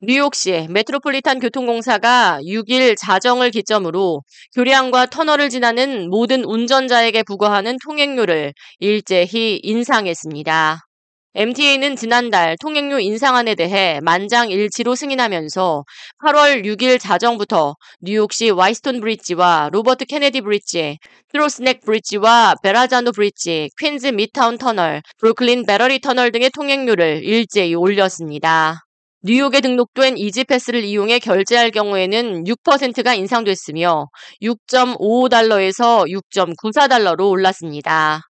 뉴욕시 메트로폴리탄 교통공사가 6일 자정을 기점으로 교량과 터널을 지나는 모든 운전자에게 부과하는 통행료를 일제히 인상했습니다. MTA는 지난달 통행료 인상안에 대해 만장일치로 승인하면서 8월 6일 자정부터 뉴욕시 화이트스톤 브릿지와 로버트 케네디 브릿지, 트록스넥 브릿지와 베라자노 브릿지, 퀸즈 미드타운 터널, 브루클린 배터리 터널 등의 통행료를 일제히 올렸습니다. 뉴욕에 등록된 이지패스를 이용해 결제할 경우에는 6%가 인상됐으며 6.55달러에서 6.94달러로 올랐습니다.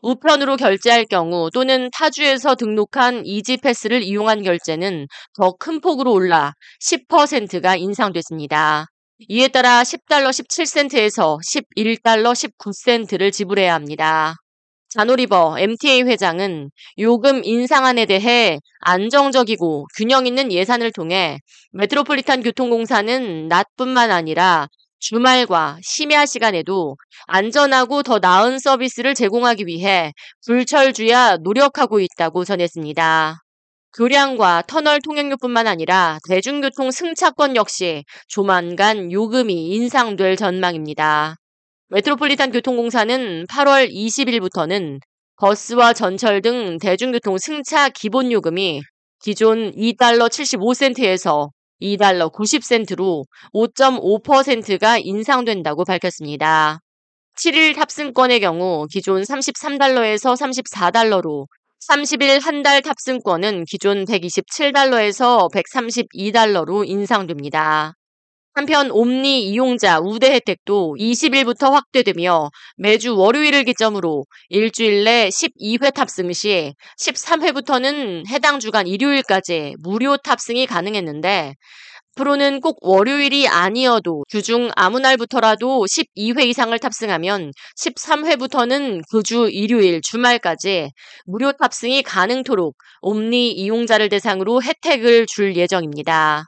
우편으로 결제할 경우 또는 타주에서 등록한 이지패스를 이용한 결제는 더 큰 폭으로 올라 10%가 인상됐습니다. 이에 따라 10달러 17센트에서 11달러 19센트를 지불해야 합니다. 자노리버 MTA 회장은 요금 인상안에 대해 안정적이고 균형 있는 예산을 통해 메트로폴리탄 교통공사는 낮뿐만 아니라 주말과 심야 시간에도 안전하고 더 나은 서비스를 제공하기 위해 불철주야 노력하고 있다고 전했습니다. 교량과 터널 통행료뿐만 아니라 대중교통 승차권 역시 조만간 요금이 인상될 전망입니다. 메트로폴리탄 교통공사는 8월 20일부터는 버스와 전철 등 대중교통 승차 기본 요금이 기존 2달러 75센트에서 2달러 90센트로 5.5%가 인상된다고 밝혔습니다. 7일 탑승권의 경우 기존 33달러에서 34달러로 30일 한 달 탑승권은 기존 127달러에서 132달러로 인상됩니다. 한편 옴니 이용자 우대 혜택도 20일부터 확대되며 매주 월요일을 기점으로 일주일 내 12회 탑승 시 13회부터는 해당 주간 일요일까지 무료 탑승이 가능했는데 앞으로는 꼭 월요일이 아니어도 주중 아무 날부터라도 12회 이상을 탑승하면 13회부터는 그 주 일요일 주말까지 무료 탑승이 가능토록 옴니 이용자를 대상으로 혜택을 줄 예정입니다.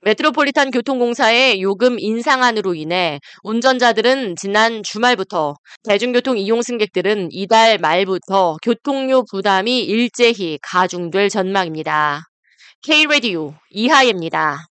메트로폴리탄 교통공사의 요금 인상안으로 인해 운전자들은 지난 주말부터 대중교통 이용 승객들은 이달 말부터 교통료 부담이 일제히 가중될 전망입니다. K-Radio 이하예입니다.